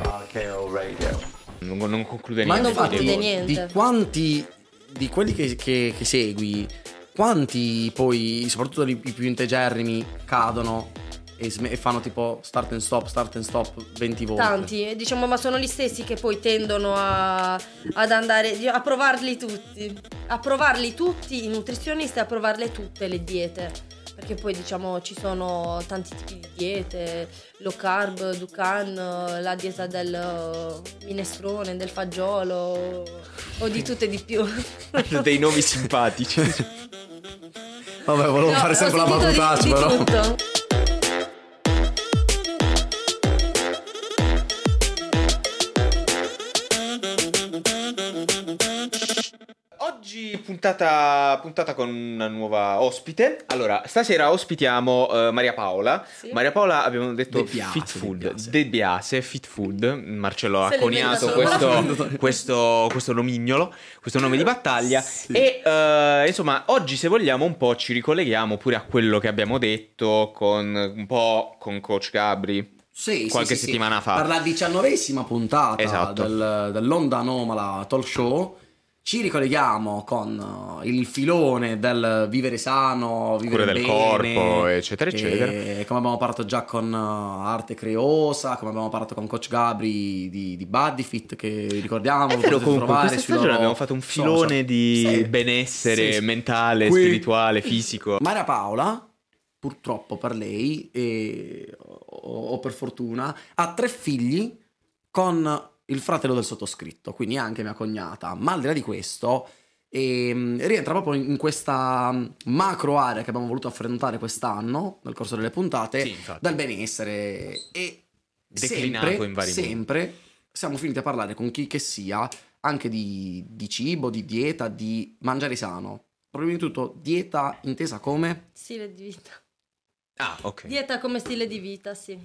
to RKO Radio. Non, non conclude Ma niente. infatti, quindi- conclude niente. di quanti di quelli che, che- che segui, quanti poi, soprattutto i, più integerrimi, cadono e, sm- e fanno tipo start and stop, start and stop 20 volte? Tanti, diciamo, ma sono gli stessi che poi tendono a, ad andare a provarli tutti. A provarli tutti i nutrizionisti, a provarle tutte le diete. Perché poi diciamo ci sono tanti tipi di diete, low carb, Ducan, la dieta del eh, minestrone, del fagiolo o di tutte e di più. Hanno dei nomi simpatici. Vabbè, volevo No, fare sempre la di però. tutto. Puntata, puntata con una nuva ospite. Allora, stasera ospitiamo eh, Maria Paola. Sì. Maria Paola abbiamo detto De Biase, fit food. De Biase, fit food. Marcello ha Se coniato questo, questo, questo nomignolo, questo nome di battaglia. Sì. E eh, insomma, oggi se vogliamo un po' ci ricolleghiamo pure a quello che abbiamo detto con un po' con Coach Gabri. Sì, Qualche sì, sì. settimana fa. Per la diciannovesima puntata Esatto. del, dell'Onda Anomala Talk Show ci ricolleghiamo con uh, il filone del vivere sano, vivere Cura del bene, corpo, eccetera, eccetera. come abbiamo parlato già con uh, Arte Creosa, come abbiamo parlato con Coach Gabri di, di Bodyfit che ricordiamo, È lo vero, comunque, trovare questa stagione loro abbiamo fatto un filone di Sì. benessere Sì, sì. mentale, Qui- spirituale, fisico. Maria Paola, purtroppo per lei, e, o, o per fortuna, ha tre figli con il fratello del sottoscritto, quindi anche mia cognata. Ma al di là di questo, ehm, rientra proprio in questa macro area che abbiamo voluto affrontare quest'anno, nel corso delle puntate, Sì, del benessere. E Declinato sempre, in vari modi. sempre siamo finiti a parlare con chi che sia, anche di, di cibo, di dieta, di mangiare sano. Prima di tutto, dieta intesa come? Stile di vita. Ah, ok. Dieta come stile di vita, sì.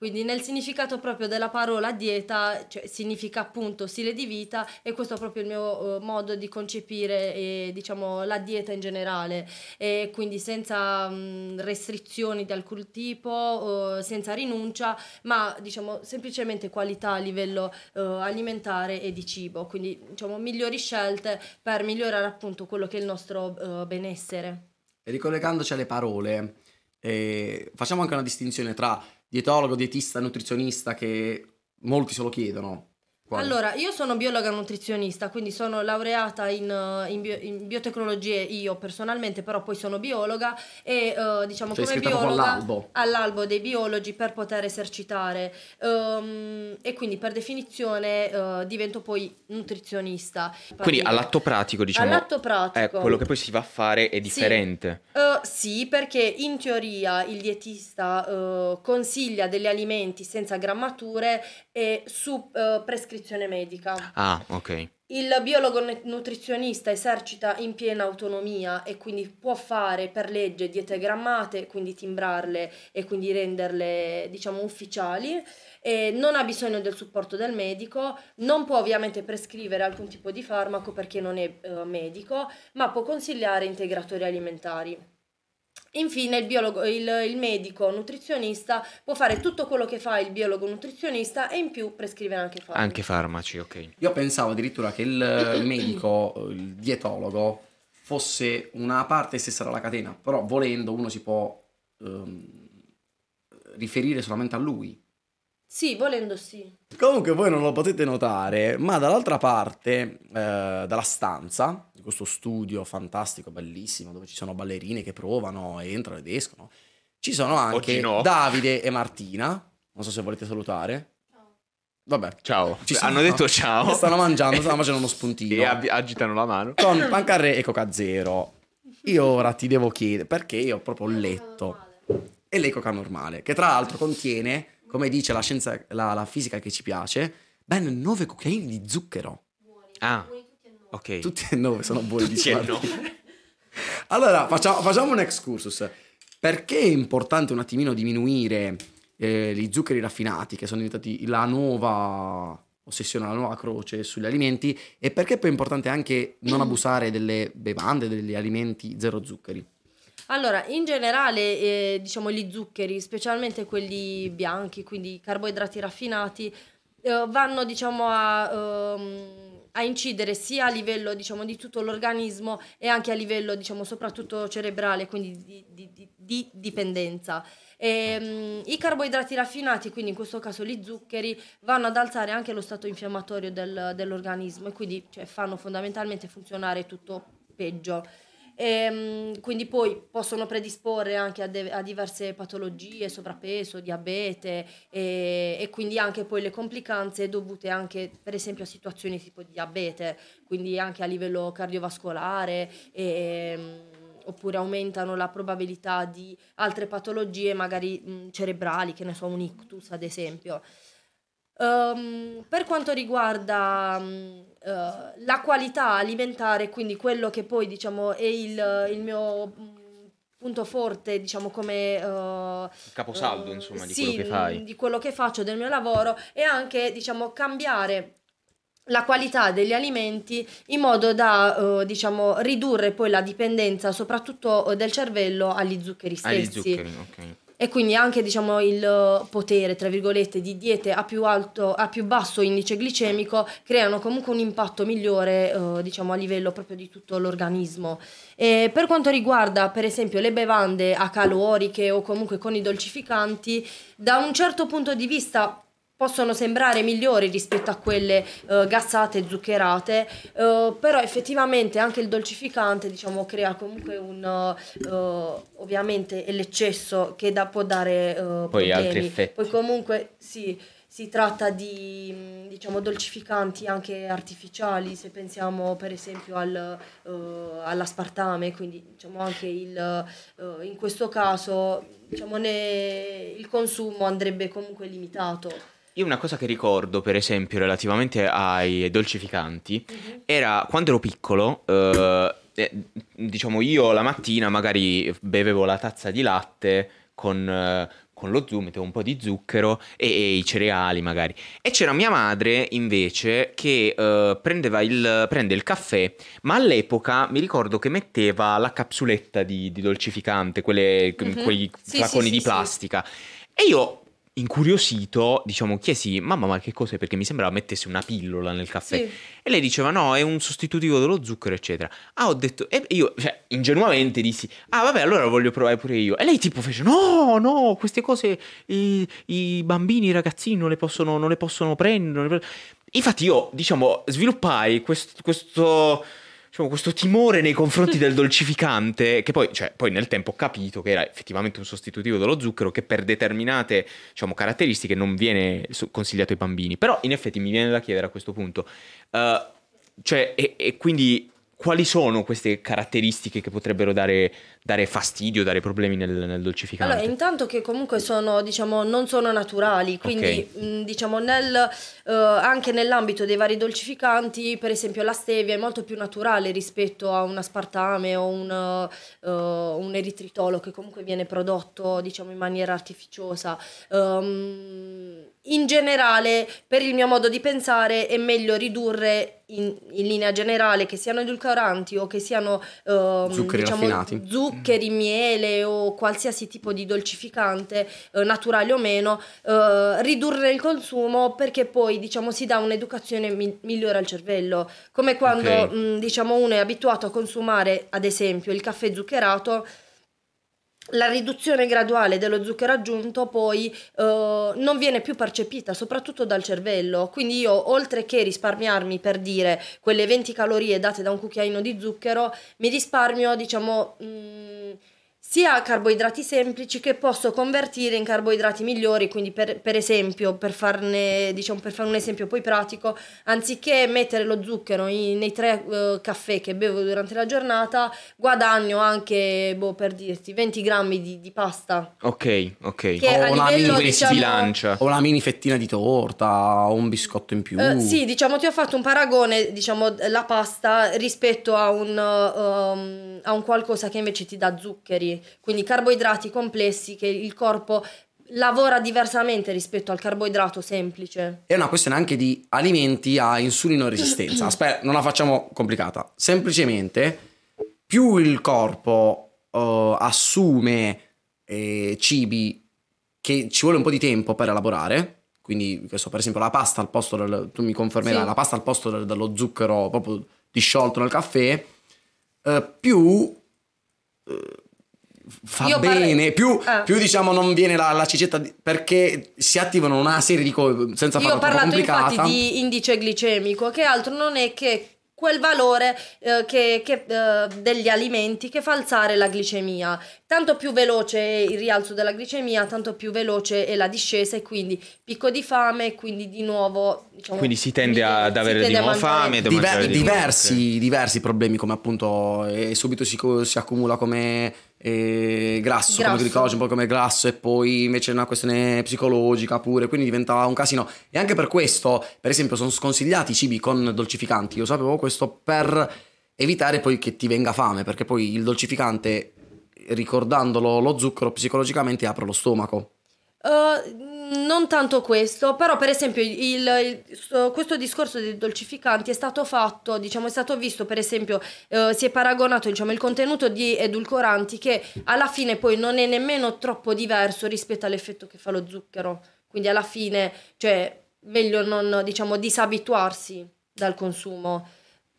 Quindi nel significato proprio della parola dieta, cioè significa appunto stile di vita e questo è proprio il mio eh, modo di concepire eh, diciamo la dieta in generale e quindi senza mh, restrizioni di alcun tipo, eh, senza rinuncia, ma diciamo semplicemente qualità a livello eh, alimentare e di cibo, quindi diciamo migliori scelte per migliorare appunto quello che è il nostro eh, benessere. E ricollegandoci alle parole, eh, facciamo anche una distinzione tra dietologo, dietista, nutrizionista che molti se lo chiedono. Quale? Allora, io sono biologa nutrizionista, quindi sono laureata in, eh, in bio- in biotecnologie io personalmente, però poi sono biologa e eh, diciamo Sei come biologa all'albo. all'albo dei biologi per poter esercitare ehm, e quindi per definizione eh, divento poi nutrizionista. Quindi all'atto pratico, diciamo, All'atto pratico. quello che poi si va a fare è differente. Eh, sì, perché in teoria il dietista consiglia degli alimenti senza grammature e su eh, prescrizione medica. Ah, ok. Il biologo nutrizionista esercita in piena autonomia e quindi può fare per legge diete grammate, quindi timbrarle e quindi renderle diciamo ufficiali e non ha bisogno del supporto del medico, non può ovviamente prescrivere alcun tipo di farmaco perché non è eh, medico, ma può consigliare integratori alimentari. Infine il, biologo, il, il medico nutrizionista può fare tutto quello che fa il biologo nutrizionista e in più prescrivere anche farmaci. Anche farmaci, ok. Io pensavo addirittura che il medico, il dietologo, fosse una parte stessa della catena, però volendo uno si può ehm, riferire solamente a lui. Sì, volendo sì. Comunque voi non lo potete notare, ma dall'altra parte eh, della stanza, di questo studio fantastico, bellissimo, dove ci sono ballerine che provano, entrano ed escono, ci sono anche no. Davide e Martina, non so se volete salutare. Vabbè, Ciao. Ci sono- Hanno detto ciao. stanno mangiando, stanno facendo uno spuntino. E ab- agitano la mano. con Pancarre e Coca Zero. Io ora ti devo chiedere, perché io ho proprio letto, e lei Coca normale, che tra l'altro contiene, come dice la scienza, la, la fisica che ci piace, ben 9 cucchiaini di zucchero. Ah, ok. Tutti e 9 sono buoni di Tutti e nove. Allora, facciamo, facciamo un excursus. Perché è importante un attimino diminuire eh, gli zuccheri raffinati, che sono diventati la nuova ossessione, la nuova croce sugli alimenti, e perché poi è importante anche non abusare delle bevande, degli alimenti zero zuccheri? Allora, in generale, eh, diciamo, gli zuccheri, specialmente quelli bianchi, quindi i carboidrati raffinati, eh, vanno diciamo a, ehm, a incidere sia a livello diciamo di tutto l'organismo e anche a livello diciamo soprattutto cerebrale, quindi di, di- di- di dipendenza. Ehm, I carboidrati raffinati, quindi in questo caso gli zuccheri, vanno ad alzare anche lo stato infiammatorio del- dell'organismo e quindi cioè, fanno fondamentalmente funzionare tutto peggio. Ehm, quindi poi possono predisporre anche a, de- a diverse patologie, sovrappeso, diabete e, e quindi anche poi le complicanze dovute anche per esempio a situazioni tipo di diabete, quindi anche a livello cardiovascolare ehm, oppure aumentano la probabilità di altre patologie magari mh, cerebrali, che ne so, un ictus ad esempio. Ehm, per quanto riguarda mh, eh, la qualità alimentare, quindi quello che poi diciamo è il, il mio mh, punto forte, diciamo come eh, Caposaldo, eh, insomma, di sì, quello che fai. di quello che faccio, del mio lavoro, e anche diciamo cambiare la qualità degli alimenti in modo da eh, diciamo ridurre poi la dipendenza soprattutto del cervello agli zuccheri stessi. Agli zuccheri, ok. E quindi anche diciamo, il potere, tra virgolette, di diete a più, alto, a più basso indice glicemico creano comunque un impatto migliore eh, diciamo, a livello proprio di tutto l'organismo. E per quanto riguarda per esempio le bevande acaloriche o comunque con i dolcificanti, da un certo punto di vista possono sembrare migliori rispetto a quelle eh, gassate e zuccherate, eh, però effettivamente anche il dolcificante diciamo, crea comunque un eh, ovviamente è l'eccesso che da- può dare eh, Poi problemi. altri effetti. Poi comunque sì, si tratta di diciamo dolcificanti anche artificiali, se pensiamo per esempio al, eh, all'aspartame, quindi diciamo anche il, eh, in questo caso diciamo, ne- il consumo andrebbe comunque limitato. Io una cosa che ricordo, per esempio, relativamente ai dolcificanti, era quando ero piccolo, eh, eh, diciamo io la mattina magari bevevo la tazza di latte con, eh, con lo zucchero, mettevo un po' di zucchero e, e i cereali magari. E c'era mia madre invece che eh, prendeva il, prende il caffè, ma all'epoca mi ricordo che metteva la capsuletta di, di dolcificante, quelle, Mhm. quei Sì, flaconi sì, di sì. plastica. E io, incuriosito, diciamo, chiesi, mamma, ma che cos'è? Perché mi sembrava mettesse una pillola nel caffè. Sì. E lei diceva, no, è un sostitutivo dello zucchero, eccetera. Ah, ho detto, e io, cioè, ingenuamente dissi, ah, vabbè, allora lo voglio provare pure io. E lei tipo fece, no, no, queste cose i, i bambini, i ragazzini non le possono, non le possono prendere. non le po-". Infatti io, diciamo, sviluppai quest- questo... diciamo, questo timore nei confronti del dolcificante, che poi, cioè, poi nel tempo ho capito che era effettivamente un sostitutivo dello zucchero che per determinate diciamo, caratteristiche non viene consigliato ai bambini. Però in effetti mi viene da chiedere a questo punto, eh, cioè, e, e quindi quali sono queste caratteristiche che potrebbero dare, dare fastidio, dare problemi nel, nel dolcificante? Allora, intanto che comunque sono, diciamo, non sono naturali, quindi mh, diciamo nel, eh, anche nell'ambito dei vari dolcificanti, per esempio la stevia è molto più naturale rispetto a un aspartame o un, eh, un eritritolo che comunque viene prodotto, diciamo, in maniera artificiosa. Ehm, in generale, per il mio modo di pensare, è meglio ridurre in, in linea generale che siano edulcoranti o che siano ehm, Zuccheri diciamo, raffinati. zuccheri, miele o qualsiasi tipo di dolcificante, eh, naturale o meno, eh, ridurre il consumo perché poi diciamo si dà un'educazione mi- migliore al cervello. Come quando Ok. mh, diciamo uno è abituato a consumare, ad esempio, il caffè zuccherato. La riduzione graduale dello zucchero aggiunto poi eh, non viene più percepita, soprattutto dal cervello. Quindi io, oltre che risparmiarmi per dire quelle 20 calorie date da un cucchiaino di zucchero, mi risparmio, diciamo, mh, sia carboidrati semplici che posso convertire in carboidrati migliori. Quindi, per, per esempio, per farne, diciamo, per fare un esempio poi pratico, anziché mettere lo zucchero in- nei tre eh, caffè che bevo durante la giornata, guadagno anche, boh, per dirti, 20 grammi di, di pasta. Ok, ok. Che O una livello, mini diciamo, bilancia. O una mini fettina di torta, o un biscotto in più. Eh, sì, diciamo, ti ho fatto un paragone, diciamo, la pasta rispetto a un, um, a un qualcosa che invece ti dà zuccheri, quindi carboidrati complessi che il corpo lavora diversamente rispetto al carboidrato semplice. È una questione anche di alimenti a insulino resistenza. Aspetta, non la facciamo complicata. Semplicemente, più il corpo eh, assume eh, cibi che ci vuole un po' di tempo per elaborare, quindi questo per esempio la pasta al posto del, tu mi confermerai, Sì. la pasta al posto del- dello zucchero proprio disciolto nel caffè, eh, più eh, fa Io parlo- bene, più, Ah. più diciamo non viene la, la cicetta di- perché si attivano una serie di cose senza Io farla ho parlato complicata. infatti di indice glicemico, che altro non è che quel valore eh, che- che, eh, degli alimenti che fa alzare la glicemia. Tanto più veloce è il rialzo della glicemia, tanto più veloce è la discesa e quindi picco di fame, quindi di nuovo... Diciamo, Quindi si tende ad avere tende di nuovo fame, Diver- di diversi, diversi problemi come appunto eh, subito si, si accumula come eh, grasso, come Grasso. glicogeno, poi come grasso e poi invece è una questione psicologica pure, quindi diventa un casino. E anche per questo, per esempio, sono sconsigliati i cibi con dolcificanti. Io sapevo questo per evitare poi che ti venga fame, perché poi il dolcificante, ricordandolo lo zucchero, psicologicamente apre lo stomaco. Uh, non tanto questo, però per esempio il- il- questo discorso dei dolcificanti è stato fatto, diciamo, è stato visto per esempio, eh, si è paragonato diciamo, il contenuto di edulcoranti che alla fine poi non è nemmeno troppo diverso rispetto all'effetto che fa lo zucchero, quindi alla fine, cioè, meglio non, diciamo, disabituarsi dal consumo.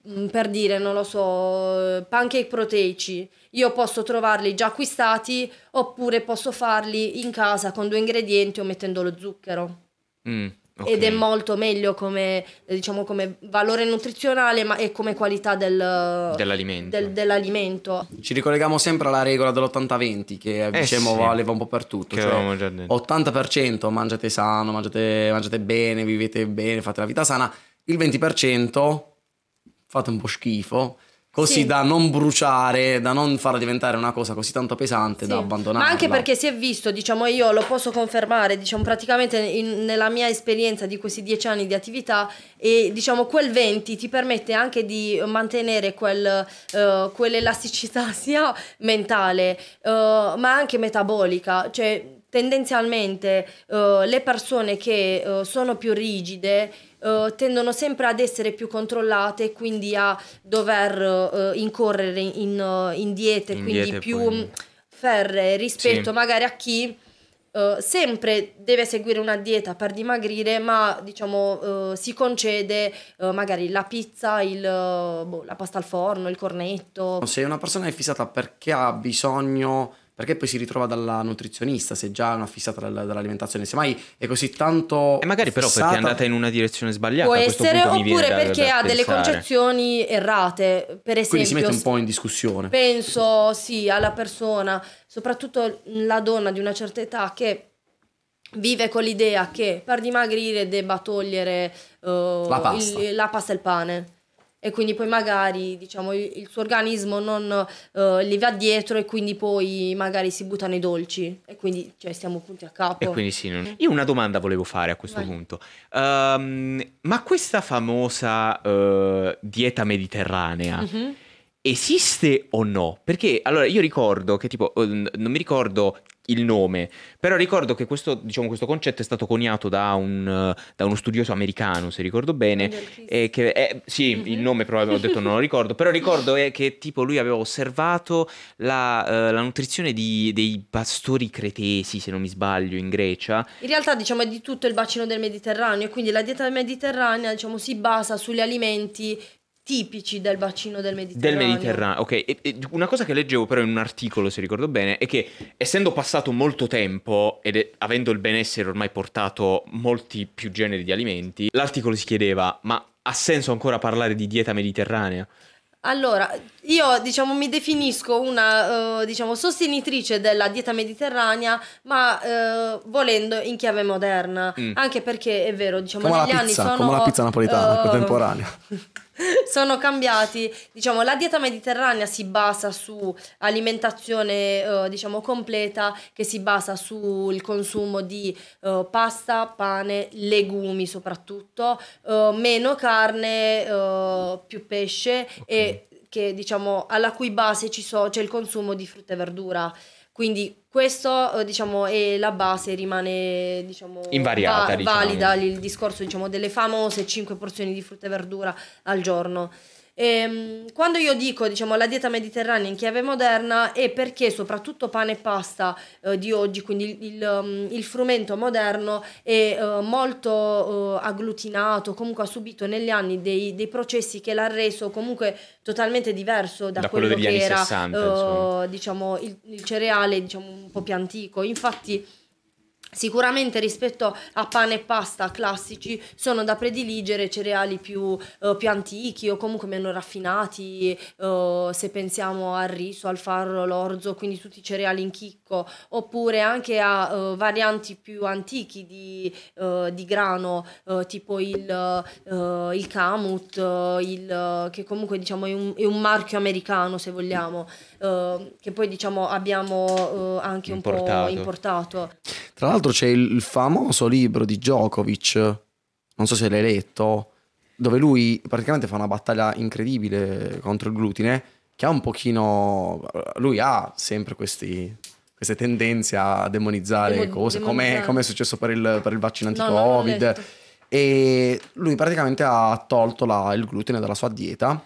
Mm, Per dire, non lo so, pancake proteici, io posso trovarli già acquistati oppure posso farli in casa con due ingredienti o mettendo lo zucchero. Mm, ok. Ed è molto meglio come, eh, diciamo, come valore nuzionale ma e come qualità del- Dell'alimento. del- dell'alimento. Ci ricolleghiamo sempre alla regola dell'80-20 che Eh diciamo sì. valeva un po' per tutto. Che cioè, avevamo già detto. 80% mangiate sano, mangiate, mangiate bene, vivete bene, fate la vita sana, il 20% fate un po' schifo, così Sì. da non bruciare, da non farla diventare una cosa così tanto pesante da Sì. abbandonare. Ma anche perché si è visto, diciamo, io lo posso confermare, diciamo, praticamente in- nella mia esperienza di questi dieci anni di attività, e diciamo, quel 20 ti permette anche di mantenere quel, eh, quell'elasticità sia mentale, eh, ma anche metabolica. Cioè, tendenzialmente eh, le persone che eh, sono più rigide eh, tendono sempre ad essere più controllate e quindi a dover incorrere in, in diete, In quindi diete più poi- mh, ferree rispetto Sì. magari a chi eh, sempre deve seguire una dieta per dimagrire, ma diciamo eh, si concede eh, magari la pizza, il, boh, la pasta al forno, il cornetto. Se una persona è fissata perché ha bisogno, perché poi si ritrova dalla nutrizionista, se già è una fissata dal- dall'alimentazione, semmai è così tanto... E magari però perché fissata- è andata in una direzione sbagliata. Può essere, oppure da- perché da ha delle concezioni errate. Per esempio, Quindi si mette un po' in discussione. penso sì alla persona, soprattutto la donna di una certa età che vive con l'idea che per dimagrire debba togliere eh, La pasta. il- la pasta e il pane. E quindi poi magari diciamo il, il suo organismo non eh, gli va dietro e quindi poi magari si butta nei dolci e quindi cioè, stiamo punti a capo. E quindi sì, non- io una domanda volevo fare a questo Vai. punto. Ehm, ma questa famosa eh, dieta mediterranea Mhm. Esiste o no? Perché allora io ricordo che tipo, eh, n- non mi ricordo il nome, però ricordo che questo, diciamo, questo concetto è stato coniato da, un, eh, da uno studioso americano, se ricordo bene. E che è- sì, Mhm. il nome probabilmente ho detto non lo ricordo, però ricordo che tipo lui aveva osservato la, eh, la nutrizione di- dei pastori cretesi, se non mi sbaglio, in Grecia. In realtà diciamo è di tutto il bacino del Mediterraneo e quindi la dieta mediterranea diciamo, si basa sugli alimenti tipici del bacino del Del Mediterraneo. Mediterraneo, ok. E- e una cosa che leggevo però in un articolo, se ricordo bene, è che essendo passato molto tempo ed è- avendo il benessere ormai portato molti più generi di alimenti, l'articolo si chiedeva, ma ha senso ancora parlare di dieta mediterranea? Allora, io diciamo mi definisco una eh, diciamo sostenitrice della dieta mediterranea, ma eh, volendo in chiave moderna, Mm. anche perché è vero, diciamo Come la negli anni pizza, sono come la pizza napoletana eh, contemporanea. sono cambiati, diciamo la dieta mediterranea si basa su alimentazione eh, diciamo completa che si basa sul consumo di eh, pasta, pane, legumi soprattutto, eh, meno carne, eh, più pesce e che diciamo alla cui base ci so- c'è il consumo di frutta e verdura. Quindi questo eh, diciamo è la base, rimane diciamo Invariata, diciamo. valida il discorso diciamo delle famose 5 porzioni di frutta e verdura al giorno. Ehm, quando io dico, diciamo, la dieta mediterranea in chiave moderna è perché soprattutto pane e pasta eh, di oggi, quindi il, il, um, il frumento moderno è eh, molto eh, agglutinato, comunque ha subito negli anni dei, dei processi che l'ha reso comunque totalmente diverso da, Da quello quello, degli che anni era 60, eh, diciamo, il, il cereale diciamo, un po' più antico. Infatti Sicuramente rispetto a pane e pasta classici sono da prediligere cereali più, eh, più antichi o comunque meno raffinati, eh, se pensiamo al riso, al farro, l'orzo, quindi tutti i cereali in chicco, oppure anche a eh, varianti più antichi di, eh, di grano, eh, tipo il, eh, il kamut, il, che comunque diciamo è un, è un marchio americano se vogliamo, che poi diciamo abbiamo anche un po' Importato. importato. Tra l'altro c'è il famoso libro di Djokovic, non so se l'hai letto, dove lui praticamente fa una battaglia incredibile contro il glutine, che ha un pochino... Lui ha sempre questi- queste tendenze a demonizzare Demo- cose, come demonizzare. come è successo per il, per il vaccino No, no, anti-Covid. letto. e lui praticamente ha tolto la- il glutine dalla sua dieta,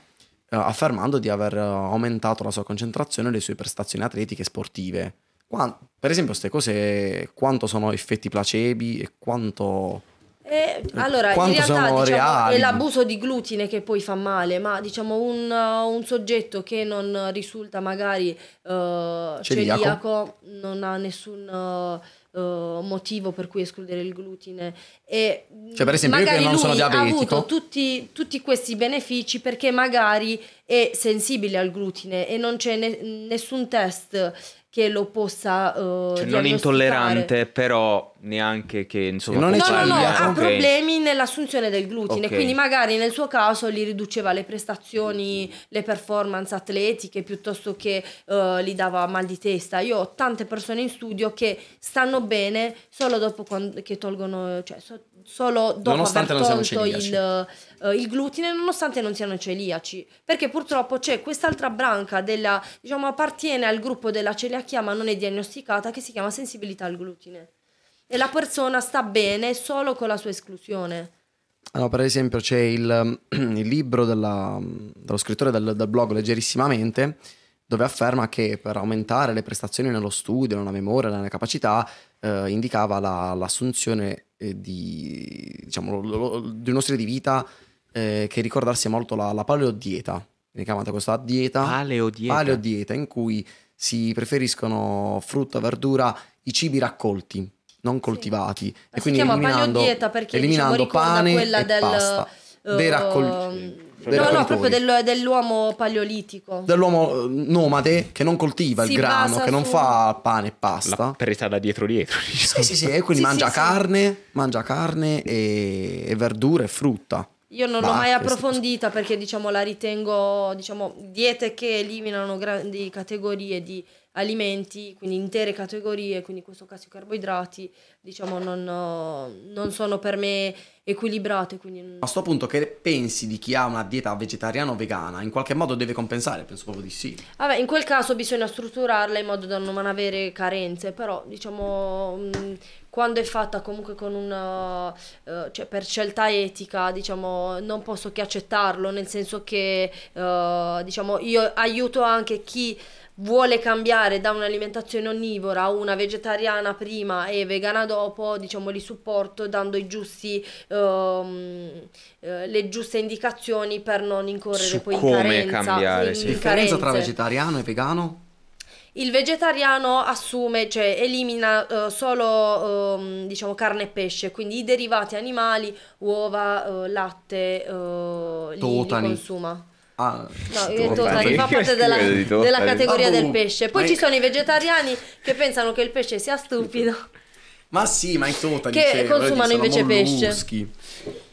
eh, affermando di aver eh, aumentato la sua concentrazione e le sue prestazioni atletiche e sportive. Qua- per esempio, queste cose, quanto sono effetti placebo e quanto... Eh, allora, in Quanto realtà sono diciamo, è l'abuso di glutine che poi fa male, ma diciamo un, un soggetto che non risulta magari uh, Celiaco. celiaco non ha nessun uh, uh, motivo per cui escludere il glutine. E Cioè, per esempio, io che non sono lui ha diabetico. avuto tutti, tutti questi benefici perché magari è sensibile al glutine e non c'è ne- nessun test che lo possa uh, Cioè, non intollerante, però neanche che insomma. Non è No, no, no, ha problemi nell'assunzione del glutine, Ok. quindi magari nel suo caso gli riduceva le prestazioni, le performance atletiche piuttosto che eh, gli dava mal di testa. Io ho tante persone in studio che stanno bene solo dopo quando, che tolgono, cioè so- solo dopo Nonostante aver non siano tolto il, eh, il glutine, nonostante non siano celiaci. Perché purtroppo c'è quest'altra branca della, diciamo, appartiene al gruppo della celiachia ma non è diagnosticata che si chiama sensibilità al glutine. E la persona sta bene solo con la sua esclusione. Allora, per esempio, c'è il, il libro della- dello scrittore del, del blog Leggerissimamente, dove afferma che per aumentare le prestazioni nello studio, nella memoria, nelle capacità, eh, indicava la- l'assunzione eh, di, diciamo, lo- lo- di uno stile di vita eh, che ricordarsi molto la, la paleodieta. Viene chiamata questa dieta Paleodieta. paleodieta in cui si preferiscono frutta, verdura, i cibi raccolti, non coltivati. Ma E si quindi chiama eliminando, paleodieta perché diciamo, eliminando ricorda pane quella e del pasta. dei eh, raccol- no, dei no, raccoglitori. proprio del- dell'uomo paleolitico. Dell'uomo eh, nomade che non coltiva Si il grano, che non su- fa pane e La pasta. presa da dietro dietro. diciamo. Sì, sì, sì, e quindi Sì, mangia sì, sì. carne, mangia carne e, e verdure e frutta. Io non l'ho Bah, mai queste approfondita perché diciamo la ritengo diciamo diete che eliminano grandi categorie di alimenti, quindi intere categorie, quindi in questo caso i carboidrati, diciamo non, non sono per me equilibrate, quindi A questo punto, che pensi di chi ha una dieta vegetariana o vegana? In qualche modo deve compensare? Penso proprio di sì. Vabbè, in quel caso bisogna strutturarla in modo da non avere carenze, però diciamo quando è fatta comunque con una eh, cioè per scelta etica, diciamo, non posso che accettarlo, nel senso che eh, diciamo io aiuto anche chi vuole cambiare da un'alimentazione onnivora a una vegetariana prima e vegana dopo, diciamo li supporto dando i giusti ehm, eh, le giuste indicazioni per non incorrere Su poi in come carenza, cambiare, in sì. Differenza tra vegetariano e vegano? Il vegetariano assume, cioè elimina eh, solo ehm, diciamo carne e pesce, quindi i derivati animali, uova, eh, latte, eh, li, li consuma. Ah, No, io fa parte della, della categoria Ah, del pesce. Poi Ma ci sono i vegetariani che pensano che il pesce sia stupido. Ma sì, ma i totani Che cioè, consumano voglio dire, invece pesce.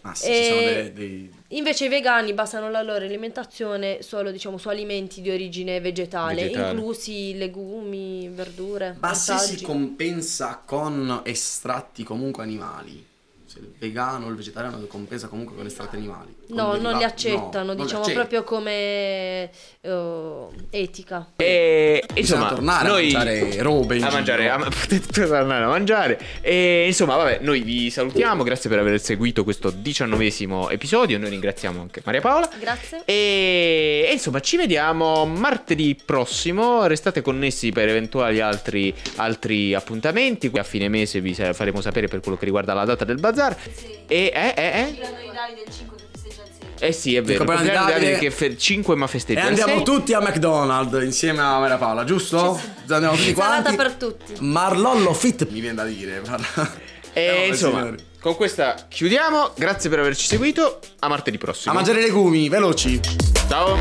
Ma sì, ci E- sono dei, dei- Invece i vegani basano la loro alimentazione solo diciamo su alimenti di origine vegetale, Vegetale. inclusi legumi, verdure, Ma se si compensa con estratti comunque animali, se il vegano o il vegetariano compensa comunque con estratti animali. Con No, non li accettano, no, li diciamo accettano. proprio come eh, etica. E insomma, tornare noi a mangiare robe a mangiare, a- potete tornare a mangiare. E insomma, vabbè, noi vi salutiamo. Grazie per aver seguito questo diciannovesimo episodio. Noi ringraziamo anche Maria Paola. Grazie. E, e insomma, ci vediamo martedì prossimo. Restate connessi per eventuali altri, altri appuntamenti. A fine mese vi faremo sapere per quello che riguarda la data del bazar. E eh, eh, eh. Eh sì, è vero. Compleanno di Davide Davide. che fe- 5 ma E festeggia. il andiamo sei. tutti a McDonald's insieme a Maria Paola, giusto? Andiamo tutti Salata quanti. per tutti. Marlollo Fit mi viene da dire. E Eh, vabbè, insomma, signori. con questa chiudiamo. Grazie per averci seguito. A martedì A prossimo. mangiare i legumi, veloci. Ciao.